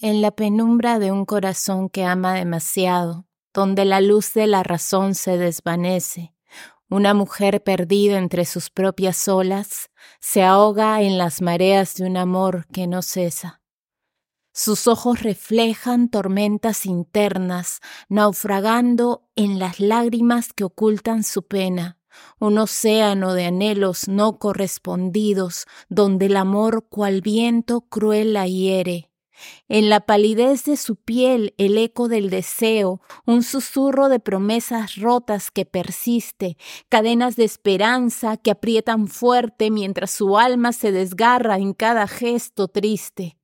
En la penumbra de un corazón que ama demasiado, donde la luz de la razón se desvanece, una mujer perdida entre sus propias olas se ahoga en las mareas de un amor que no cesa. Sus ojos reflejan tormentas internas, naufragando en las lágrimas que ocultan su pena, un océano de anhelos no correspondidos, donde el amor cual viento cruel la hiere, en la palidez de su piel el eco del deseo, un susurro de promesas rotas que persiste, cadenas de esperanza que aprietan fuerte mientras su alma se desgarra en cada gesto triste.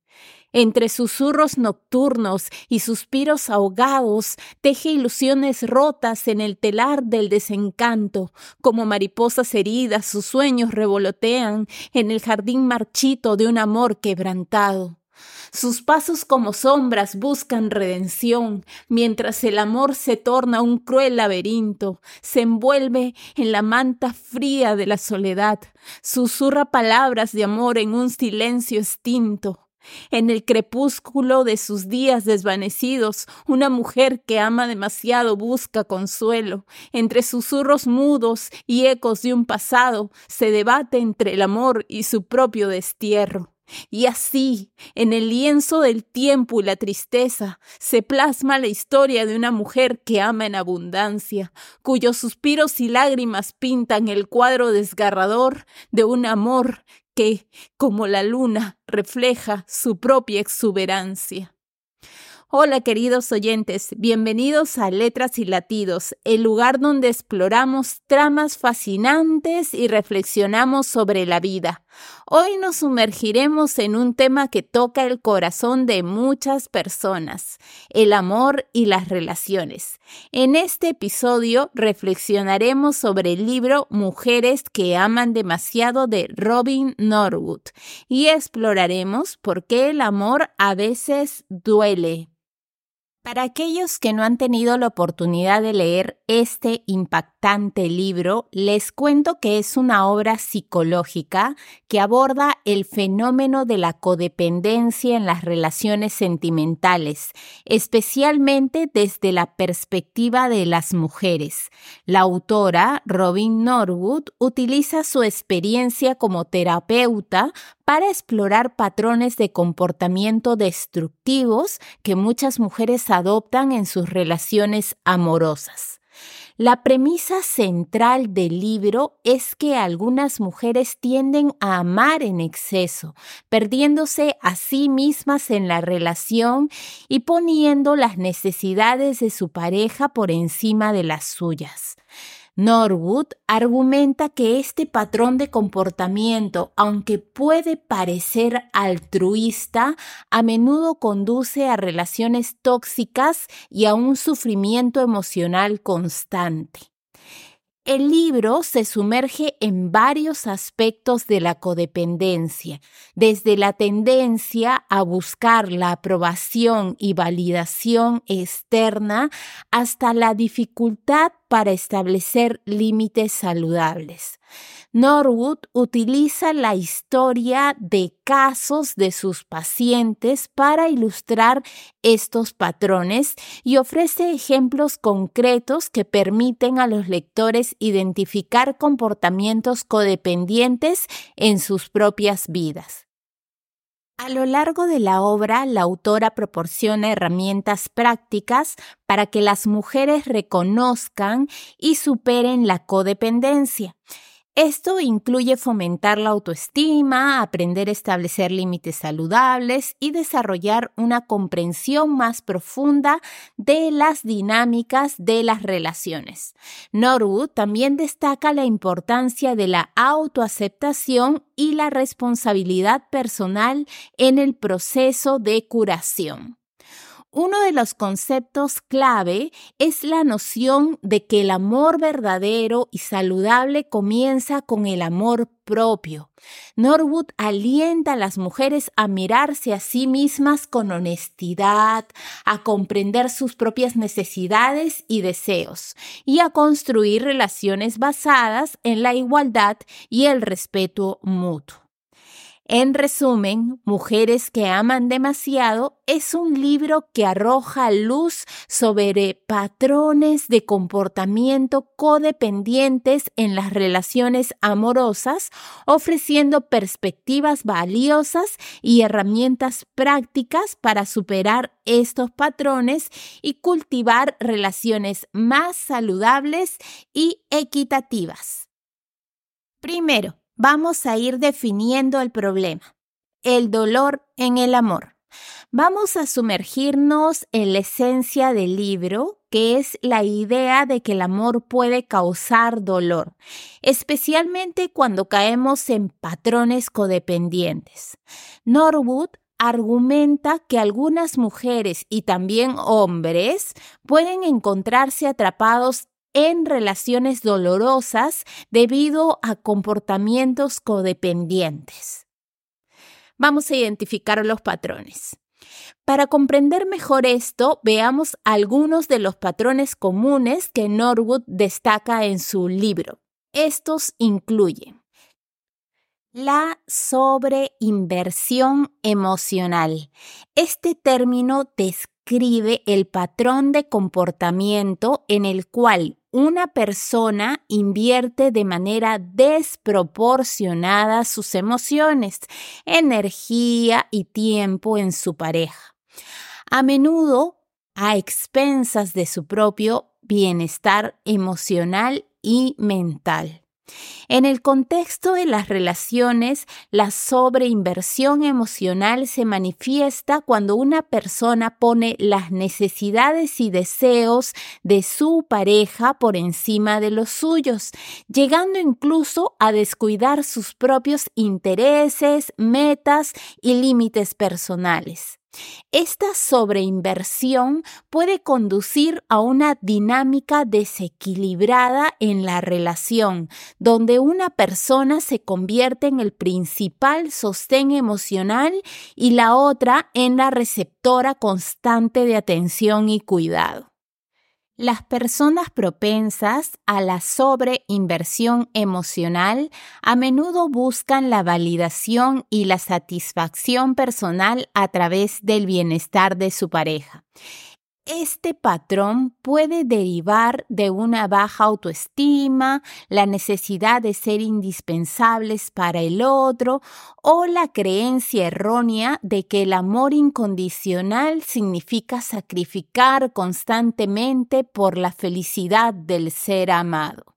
Entre susurros nocturnos y suspiros ahogados, teje ilusiones rotas en el telar del desencanto. Como mariposas heridas, sus sueños revolotean en el jardín marchito de un amor quebrantado. Sus pasos como sombras buscan redención, mientras el amor se torna un cruel laberinto, se envuelve en la manta fría de la soledad, susurra palabras de amor en un silencio extinto. En el crepúsculo de sus días desvanecidos, una mujer que ama demasiado busca consuelo. Entre susurros mudos y ecos de un pasado, se debate entre el amor y su propio destierro. Y así, en el lienzo del tiempo y la tristeza, se plasma la historia de una mujer que ama en abundancia, cuyos suspiros y lágrimas pintan el cuadro desgarrador de un amor que, como la luna, refleja su propia exuberancia. Hola queridos oyentes, bienvenidos a Letras y Latidos, el lugar donde exploramos tramas fascinantes y reflexionamos sobre la vida. Hoy nos sumergiremos en un tema que toca el corazón de muchas personas, el amor y las relaciones. En este episodio reflexionaremos sobre el libro Mujeres que aman demasiado de Robin Norwood y exploraremos por qué el amor a veces duele. Para aquellos que no han tenido la oportunidad de leer este impactante libro, les cuento que es una obra psicológica que aborda el fenómeno de la codependencia en las relaciones sentimentales, especialmente desde la perspectiva de las mujeres. La autora, Robin Norwood, utiliza su experiencia como terapeuta para explorar patrones de comportamiento destructivos que muchas mujeres adoptan en sus relaciones amorosas. La premisa central del libro es que algunas mujeres tienden a amar en exceso, perdiéndose a sí mismas en la relación y poniendo las necesidades de su pareja por encima de las suyas. Norwood argumenta que este patrón de comportamiento, aunque puede parecer altruista, a menudo conduce a relaciones tóxicas y a un sufrimiento emocional constante. El libro se sumerge en varios aspectos de la codependencia, desde la tendencia a buscar la aprobación y validación externa hasta la dificultad para establecer límites saludables. Norwood utiliza la historia de casos de sus pacientes para ilustrar estos patrones y ofrece ejemplos concretos que permiten a los lectores identificar comportamientos codependientes en sus propias vidas. A lo largo de la obra, la autora proporciona herramientas prácticas para que las mujeres reconozcan y superen la codependencia. Esto incluye fomentar la autoestima, aprender a establecer límites saludables y desarrollar una comprensión más profunda de las dinámicas de las relaciones. Norwood también destaca la importancia de la autoaceptación y la responsabilidad personal en el proceso de curación. Uno de los conceptos clave es la noción de que el amor verdadero y saludable comienza con el amor propio. Norwood alienta a las mujeres a mirarse a sí mismas con honestidad, a comprender sus propias necesidades y deseos y a construir relaciones basadas en la igualdad y el respeto mutuo. En resumen, Mujeres que aman demasiado es un libro que arroja luz sobre patrones de comportamiento codependientes en las relaciones amorosas, ofreciendo perspectivas valiosas y herramientas prácticas para superar estos patrones y cultivar relaciones más saludables y equitativas. Primero, vamos a ir definiendo el problema, el dolor en el amor. Vamos a sumergirnos en la esencia del libro, que es la idea de que el amor puede causar dolor, especialmente cuando caemos en patrones codependientes. Norwood argumenta que algunas mujeres y también hombres pueden encontrarse atrapados en relaciones dolorosas debido a comportamientos codependientes. Vamos a identificar los patrones. Para comprender mejor esto, veamos algunos de los patrones comunes que Norwood destaca en su libro. Estos incluyen la sobreinversión emocional. Este término describe el patrón de comportamiento en el cual una persona invierte de manera desproporcionada sus emociones, energía y tiempo en su pareja, a menudo a expensas de su propio bienestar emocional y mental. En el contexto de las relaciones, la sobreinversión emocional se manifiesta cuando una persona pone las necesidades y deseos de su pareja por encima de los suyos, llegando incluso a descuidar sus propios intereses, metas y límites personales. Esta sobreinversión puede conducir a una dinámica desequilibrada en la relación, donde una persona se convierte en el principal sostén emocional y la otra en la receptora constante de atención y cuidado. Las personas propensas a la sobreinversión emocional a menudo buscan la validación y la satisfacción personal a través del bienestar de su pareja. Este patrón puede derivar de una baja autoestima, la necesidad de ser indispensables para el otro o la creencia errónea de que el amor incondicional significa sacrificar constantemente por la felicidad del ser amado.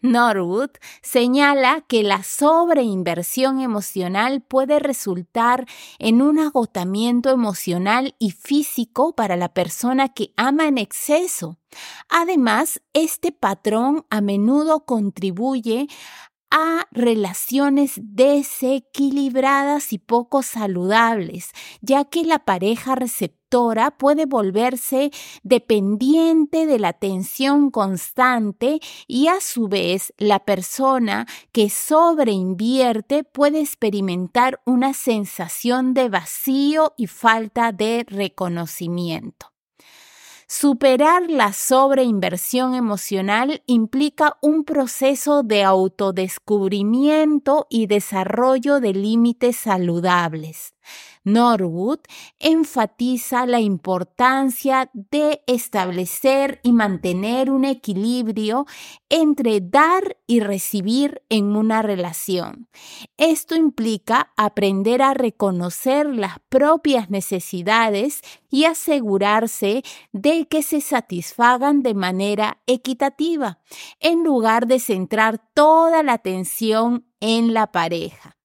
Norwood señala que la sobreinversión emocional puede resultar en un agotamiento emocional y físico para la persona que ama en exceso. Además, este patrón a menudo contribuye a relaciones desequilibradas y poco saludables, ya que la pareja receptora puede volverse dependiente de la atención constante y a su vez la persona que sobreinvierte puede experimentar una sensación de vacío y falta de reconocimiento. Superar la sobreinversión emocional implica un proceso de autodescubrimiento y desarrollo de límites saludables. Norwood enfatiza la importancia de establecer y mantener un equilibrio entre dar y recibir en una relación. Esto implica aprender a reconocer las propias necesidades y asegurarse de que se satisfagan de manera equitativa, en lugar de centrar toda la atención en la pareja.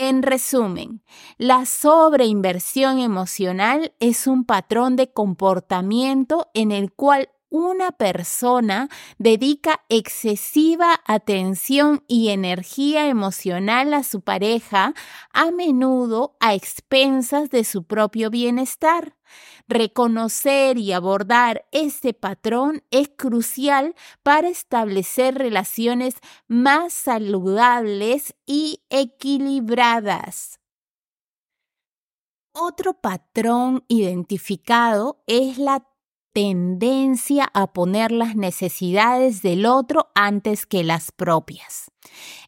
En resumen, la sobreinversión emocional es un patrón de comportamiento en el cual una persona dedica excesiva atención y energía emocional a su pareja, a menudo a expensas de su propio bienestar. Reconocer y abordar este patrón es crucial para establecer relaciones más saludables y equilibradas. Otro patrón identificado es la tendencia a poner las necesidades del otro antes que las propias.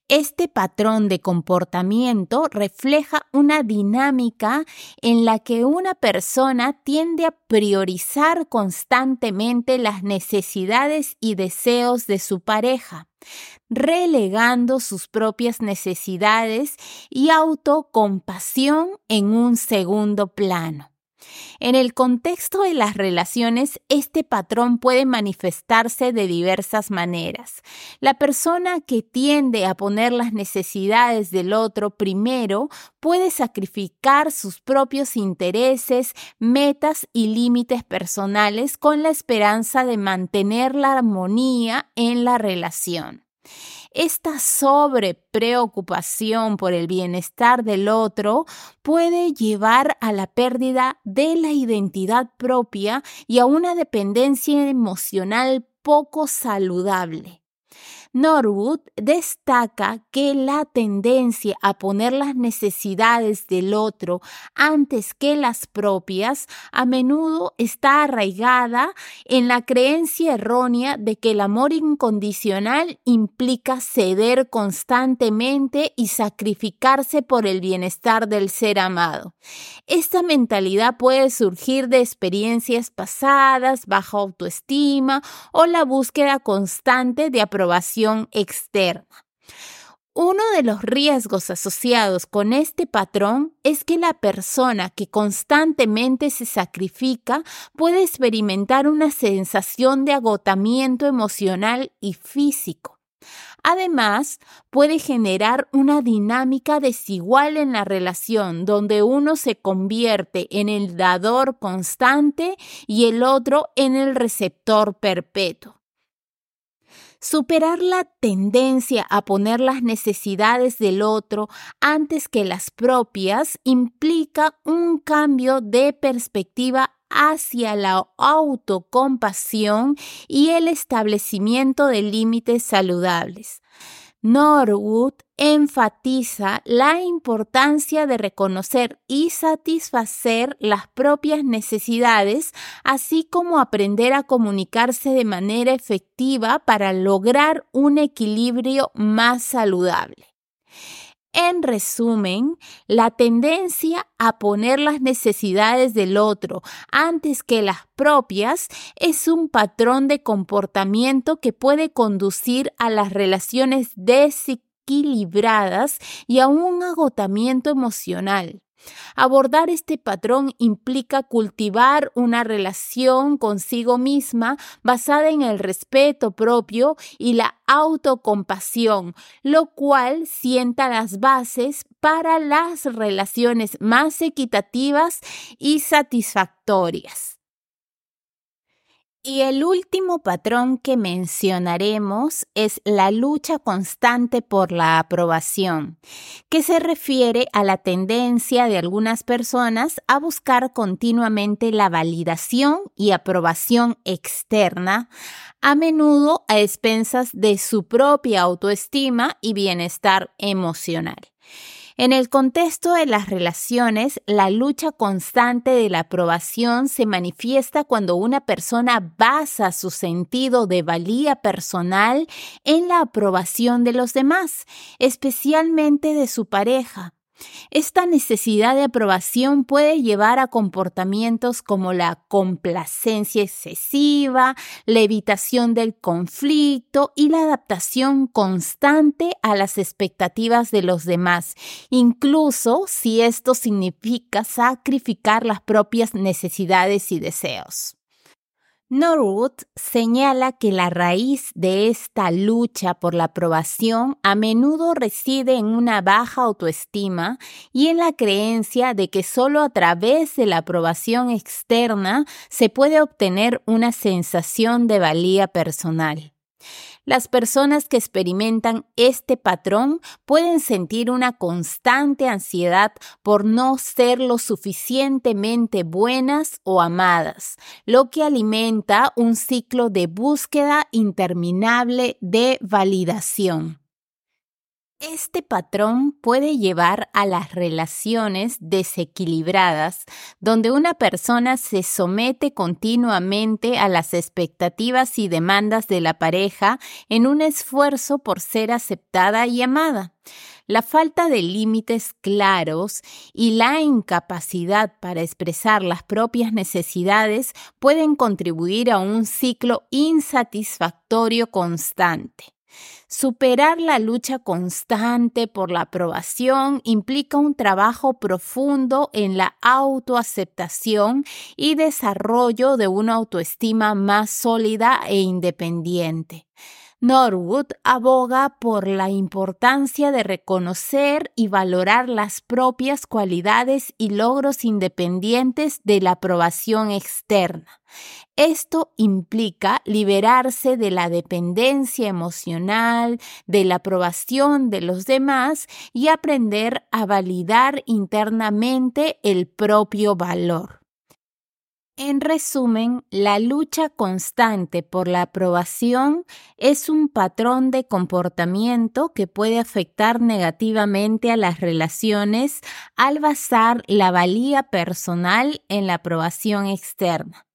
Este patrón de comportamiento refleja una dinámica en la que una persona tiende a priorizar constantemente las necesidades y deseos de su pareja, relegando sus propias necesidades y autocompasión en un segundo plano. En el contexto de las relaciones, este patrón puede manifestarse de diversas maneras. La persona que tiende a poner las necesidades del otro primero puede sacrificar sus propios intereses, metas y límites personales con la esperanza de mantener la armonía en la relación. Esta sobrepreocupación por el bienestar del otro puede llevar a la pérdida de la identidad propia y a una dependencia emocional poco saludable. Norwood destaca que la tendencia a poner las necesidades del otro antes que las propias a menudo está arraigada en la creencia errónea de que el amor incondicional implica ceder constantemente y sacrificarse por el bienestar del ser amado. Esta mentalidad puede surgir de experiencias pasadas, baja autoestima o la búsqueda constante de aprobación externa. Uno de los riesgos asociados con este patrón es que la persona que constantemente se sacrifica puede experimentar una sensación de agotamiento emocional y físico. Además, puede generar una dinámica desigual en la relación donde uno se convierte en el dador constante y el otro en el receptor perpetuo. Superar la tendencia a poner las necesidades del otro antes que las propias implica un cambio de perspectiva hacia la autocompasión y el establecimiento de límites saludables. Norwood enfatiza la importancia de reconocer y satisfacer las propias necesidades, así como aprender a comunicarse de manera efectiva para lograr un equilibrio más saludable. En resumen, la tendencia a poner las necesidades del otro antes que las propias es un patrón de comportamiento que puede conducir a las relaciones desequilibradas y a un agotamiento emocional. Abordar este patrón implica cultivar una relación consigo misma basada en el respeto propio y la autocompasión, lo cual sienta las bases para las relaciones más equitativas y satisfactorias. Y el último patrón que mencionaremos es la lucha constante por la aprobación, que se refiere a la tendencia de algunas personas a buscar continuamente la validación y aprobación externa, a menudo a expensas de su propia autoestima y bienestar emocional. En el contexto de las relaciones, la lucha constante de la aprobación se manifiesta cuando una persona basa su sentido de valía personal en la aprobación de los demás, especialmente de su pareja. Esta necesidad de aprobación puede llevar a comportamientos como la complacencia excesiva, la evitación del conflicto y la adaptación constante a las expectativas de los demás, incluso si esto significa sacrificar las propias necesidades y deseos. Norwood señala que la raíz de esta lucha por la aprobación a menudo reside en una baja autoestima y en la creencia de que solo a través de la aprobación externa se puede obtener una sensación de valía personal. Las personas que experimentan este patrón pueden sentir una constante ansiedad por no ser lo suficientemente buenas o amadas, lo que alimenta un ciclo de búsqueda interminable de validación. Este patrón puede llevar a las relaciones desequilibradas, donde una persona se somete continuamente a las expectativas y demandas de la pareja en un esfuerzo por ser aceptada y amada. La falta de límites claros y la incapacidad para expresar las propias necesidades pueden contribuir a un ciclo insatisfactorio constante. Superar la lucha constante por la aprobación implica un trabajo profundo en la autoaceptación y desarrollo de una autoestima más sólida e independiente. Norwood aboga por la importancia de reconocer y valorar las propias cualidades y logros independientes de la aprobación externa. Esto implica liberarse de la dependencia emocional, de la aprobación de los demás y aprender a validar internamente el propio valor. En resumen, la lucha constante por la aprobación es un patrón de comportamiento que puede afectar negativamente a las relaciones al basar la valía personal en la aprobación externa.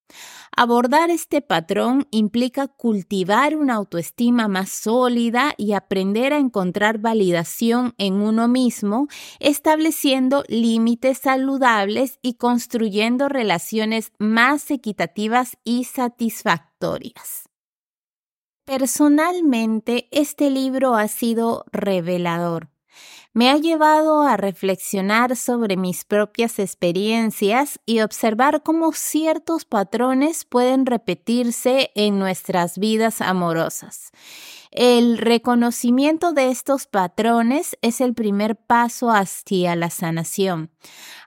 Abordar este patrón implica cultivar una autoestima más sólida y aprender a encontrar validación en uno mismo, estableciendo límites saludables y construyendo relaciones más equitativas y satisfactorias. Personalmente, este libro ha sido revelador me ha llevado a reflexionar sobre mis propias experiencias y observar cómo ciertos patrones pueden repetirse en nuestras vidas amorosas. El reconocimiento de estos patrones es el primer paso hacia la sanación.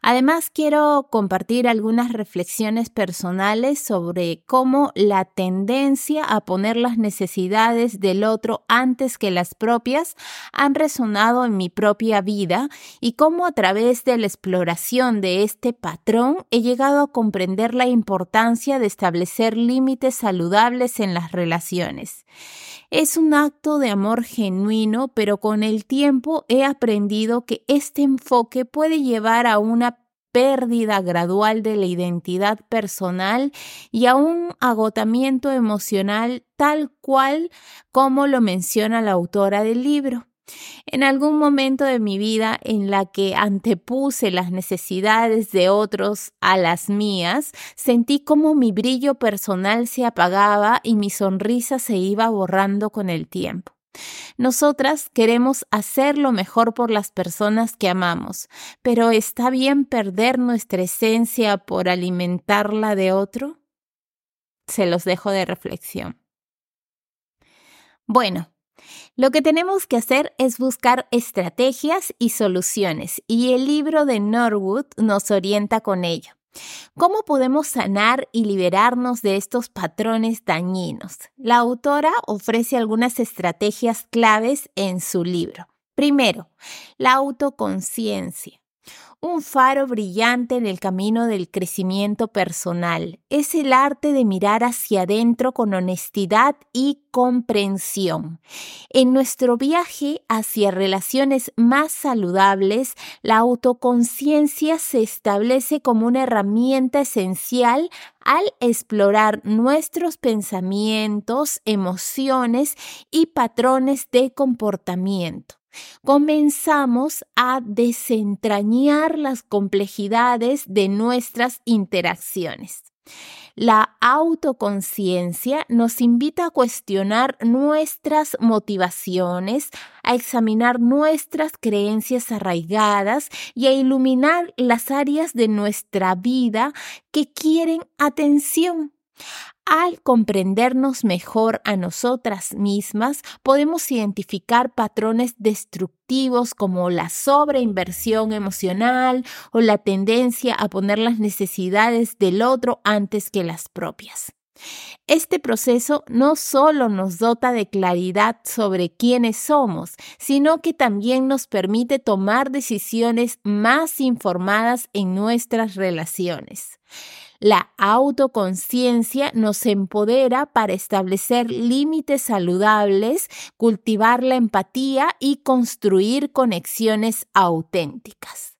Además, quiero compartir algunas reflexiones personales sobre cómo la tendencia a poner las necesidades del otro antes que las propias han resonado en mi propia vida y cómo a través de la exploración de este patrón he llegado a comprender la importancia de establecer límites saludables en las relaciones. Es un acto de amor genuino, pero con el tiempo he aprendido que este enfoque puede llevar a una pérdida gradual de la identidad personal y a un agotamiento emocional tal cual como lo menciona la autora del libro. En algún momento de mi vida en la que antepuse las necesidades de otros a las mías, sentí como mi brillo personal se apagaba y mi sonrisa se iba borrando con el tiempo. Nosotras queremos hacer lo mejor por las personas que amamos, pero ¿está bien perder nuestra esencia por alimentarla de otro? Se los dejo de reflexión. Bueno, lo que tenemos que hacer es buscar estrategias y soluciones, y el libro de Norwood nos orienta con ello. ¿Cómo podemos sanar y liberarnos de estos patrones dañinos? La autora ofrece algunas estrategias claves en su libro. Primero, la autoconciencia un faro brillante en el camino del crecimiento personal. Es el arte de mirar hacia adentro con honestidad y comprensión. En nuestro viaje hacia relaciones más saludables, la autoconciencia se establece como una herramienta esencial al explorar nuestros pensamientos, emociones y patrones de comportamiento comenzamos a desentrañar las complejidades de nuestras interacciones. La autoconciencia nos invita a cuestionar nuestras motivaciones, a examinar nuestras creencias arraigadas y a iluminar las áreas de nuestra vida que quieren atención. Al comprendernos mejor a nosotras mismas, podemos identificar patrones destructivos como la sobreinversión emocional o la tendencia a poner las necesidades del otro antes que las propias. Este proceso no solo nos dota de claridad sobre quiénes somos, sino que también nos permite tomar decisiones más informadas en nuestras relaciones. La autoconciencia nos empodera para establecer límites saludables, cultivar la empatía y construir conexiones auténticas.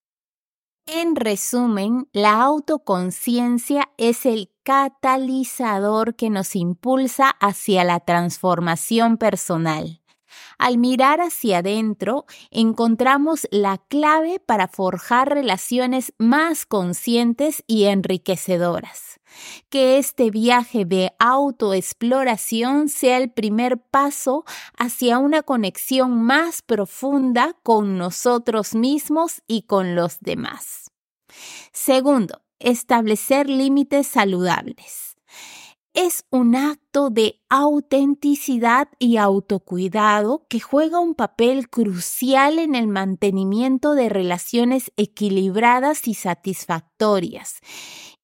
En resumen, la autoconciencia es el catalizador que nos impulsa hacia la transformación personal. Al mirar hacia adentro, encontramos la clave para forjar relaciones más conscientes y enriquecedoras. Que este viaje de autoexploración sea el primer paso hacia una conexión más profunda con nosotros mismos y con los demás. Segundo, establecer límites saludables. Es un acto de autenticidad y autocuidado que juega un papel crucial en el mantenimiento de relaciones equilibradas y satisfactorias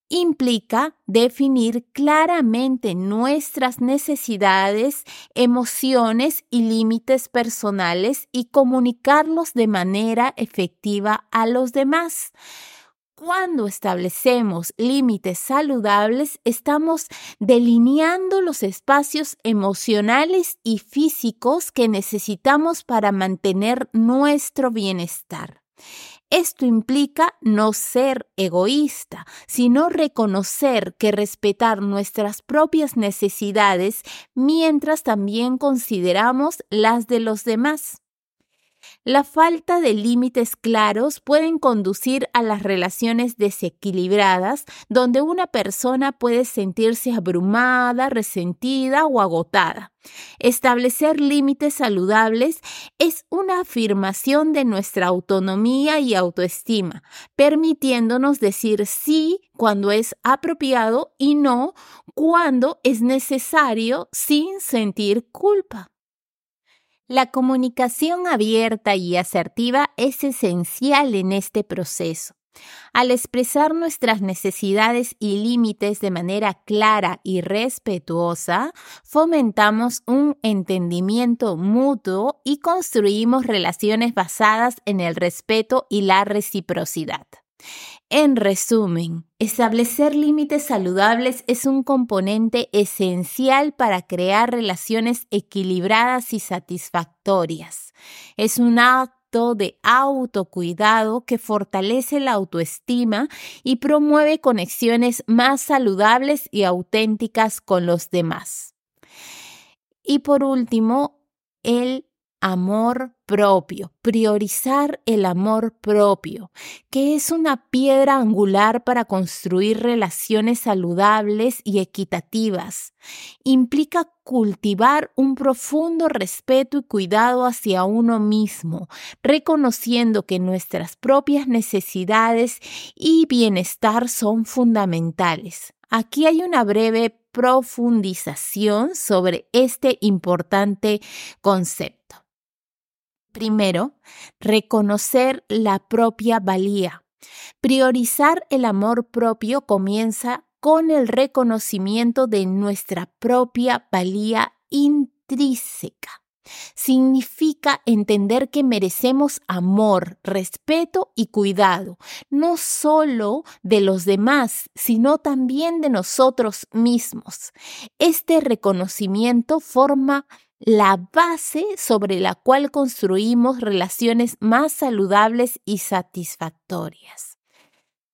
implica definir claramente nuestras necesidades, emociones y límites personales y comunicarlos de manera efectiva a los demás. Cuando establecemos límites saludables, estamos delineando los espacios emocionales y físicos que necesitamos para mantener nuestro bienestar. Esto implica no ser egoísta, sino reconocer que respetar nuestras propias necesidades mientras también consideramos las de los demás. La falta de límites claros pueden conducir a las relaciones desequilibradas, donde una persona puede sentirse abrumada, resentida o agotada. Establecer límites saludables es una afirmación de nuestra autonomía y autoestima, permitiéndonos decir sí cuando es apropiado y no cuando es necesario sin sentir culpa. La comunicación abierta y asertiva es esencial en este proceso. Al expresar nuestras necesidades y límites de manera clara y respetuosa, fomentamos un entendimiento mutuo y construimos relaciones basadas en el respeto y la reciprocidad. En resumen, establecer límites saludables es un componente esencial para crear relaciones equilibradas y satisfactorias. Es un acto de autocuidado que fortalece la autoestima y promueve conexiones más saludables y auténticas con los demás. Y por último, el amor propio, priorizar el amor propio, que es una piedra angular para construir relaciones saludables y equitativas. Implica cultivar un profundo respeto y cuidado hacia uno mismo, reconociendo que nuestras propias necesidades y bienestar son fundamentales. Aquí hay una breve profundización sobre este importante concepto. Primero, reconocer la propia valía. Priorizar el amor propio comienza con el reconocimiento de nuestra propia valía intrínseca. Significa entender que merecemos amor, respeto y cuidado, no solo de los demás, sino también de nosotros mismos. Este reconocimiento forma la base sobre la cual construimos relaciones más saludables y satisfactorias.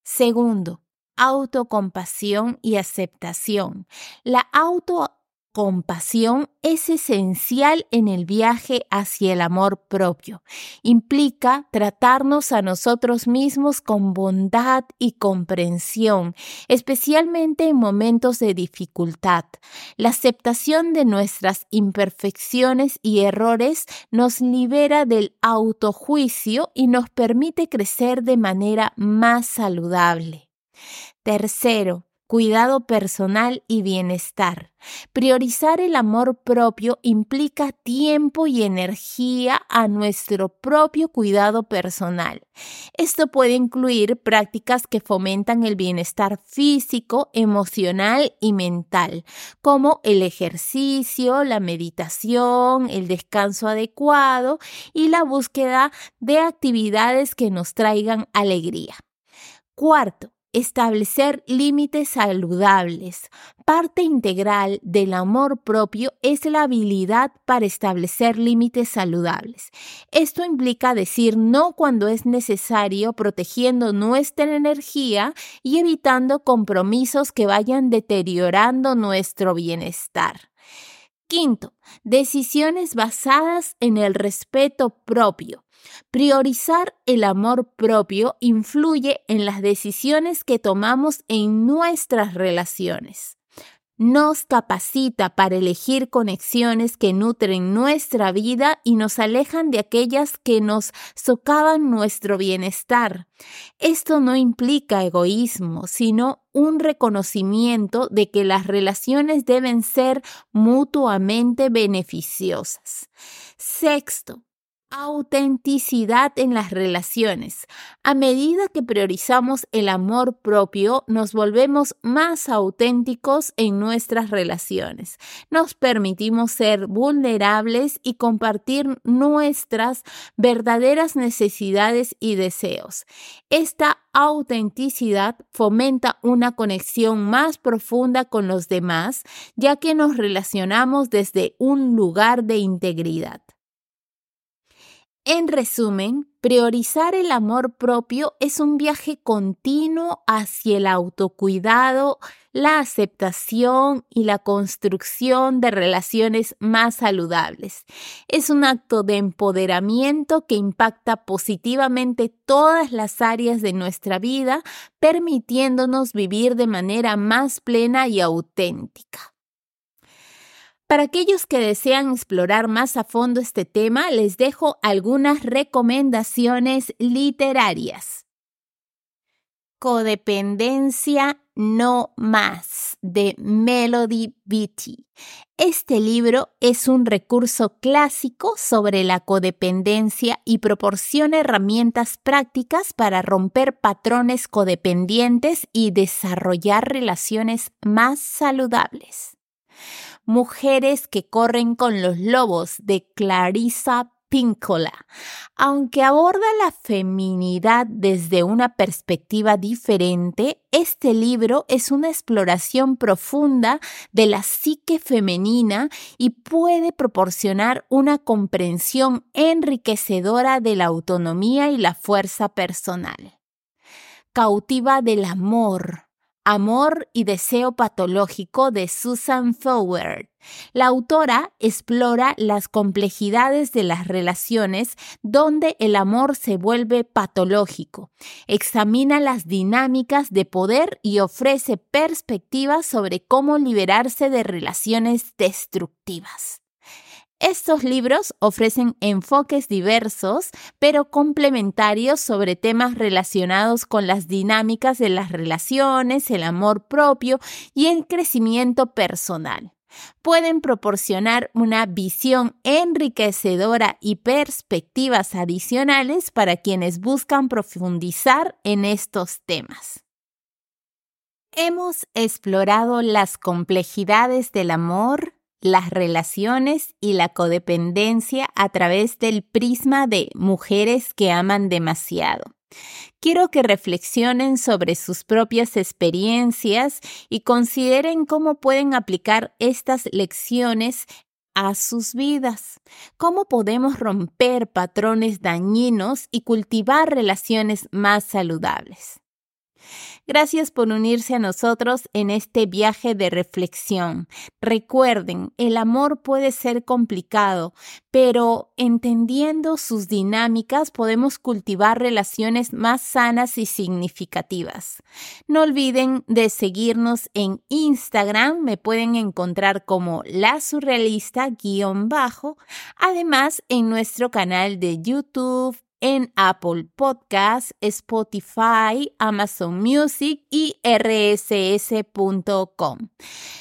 Segundo, autocompasión y aceptación. La auto compasión es esencial en el viaje hacia el amor propio. Implica tratarnos a nosotros mismos con bondad y comprensión, especialmente en momentos de dificultad. La aceptación de nuestras imperfecciones y errores nos libera del autojuicio y nos permite crecer de manera más saludable. Tercero, cuidado personal y bienestar. Priorizar el amor propio implica tiempo y energía a nuestro propio cuidado personal. Esto puede incluir prácticas que fomentan el bienestar físico, emocional y mental, como el ejercicio, la meditación, el descanso adecuado y la búsqueda de actividades que nos traigan alegría. Cuarto, Establecer límites saludables. Parte integral del amor propio es la habilidad para establecer límites saludables. Esto implica decir no cuando es necesario, protegiendo nuestra energía y evitando compromisos que vayan deteriorando nuestro bienestar. Quinto, decisiones basadas en el respeto propio. Priorizar el amor propio influye en las decisiones que tomamos en nuestras relaciones. Nos capacita para elegir conexiones que nutren nuestra vida y nos alejan de aquellas que nos socavan nuestro bienestar. Esto no implica egoísmo, sino un reconocimiento de que las relaciones deben ser mutuamente beneficiosas. Sexto, Autenticidad en las relaciones. A medida que priorizamos el amor propio, nos volvemos más auténticos en nuestras relaciones. Nos permitimos ser vulnerables y compartir nuestras verdaderas necesidades y deseos. Esta autenticidad fomenta una conexión más profunda con los demás, ya que nos relacionamos desde un lugar de integridad. En resumen, priorizar el amor propio es un viaje continuo hacia el autocuidado, la aceptación y la construcción de relaciones más saludables. Es un acto de empoderamiento que impacta positivamente todas las áreas de nuestra vida, permitiéndonos vivir de manera más plena y auténtica. Para aquellos que desean explorar más a fondo este tema, les dejo algunas recomendaciones literarias. Codependencia no más de Melody Beatty. Este libro es un recurso clásico sobre la codependencia y proporciona herramientas prácticas para romper patrones codependientes y desarrollar relaciones más saludables. Mujeres que corren con los lobos de Clarissa Pinkola. Aunque aborda la feminidad desde una perspectiva diferente, este libro es una exploración profunda de la psique femenina y puede proporcionar una comprensión enriquecedora de la autonomía y la fuerza personal. Cautiva del amor, Amor y Deseo Patológico de Susan Forward. La autora explora las complejidades de las relaciones donde el amor se vuelve patológico, examina las dinámicas de poder y ofrece perspectivas sobre cómo liberarse de relaciones destructivas. Estos libros ofrecen enfoques diversos, pero complementarios sobre temas relacionados con las dinámicas de las relaciones, el amor propio y el crecimiento personal. Pueden proporcionar una visión enriquecedora y perspectivas adicionales para quienes buscan profundizar en estos temas. Hemos explorado las complejidades del amor, las relaciones y la codependencia a través del prisma de mujeres que aman demasiado. Quiero que reflexionen sobre sus propias experiencias y consideren cómo pueden aplicar estas lecciones a sus vidas. ¿Cómo podemos romper patrones dañinos y cultivar relaciones más saludables? Gracias por unirse a nosotros en este viaje de reflexión. Recuerden, el amor puede ser complicado, pero entendiendo sus dinámicas podemos cultivar relaciones más sanas y significativas. No olviden de seguirnos en Instagram, me pueden encontrar como la surrealista-bajo, además en nuestro canal de YouTube, en Apple Podcasts, Spotify, Amazon Music y rss.com.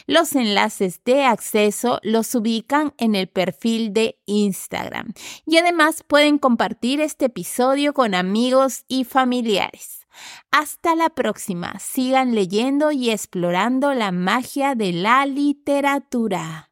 Los enlaces de acceso los ubican en el perfil de Instagram y además pueden compartir este episodio con amigos y familiares. Hasta la próxima. Sigan leyendo y explorando la magia de la literatura.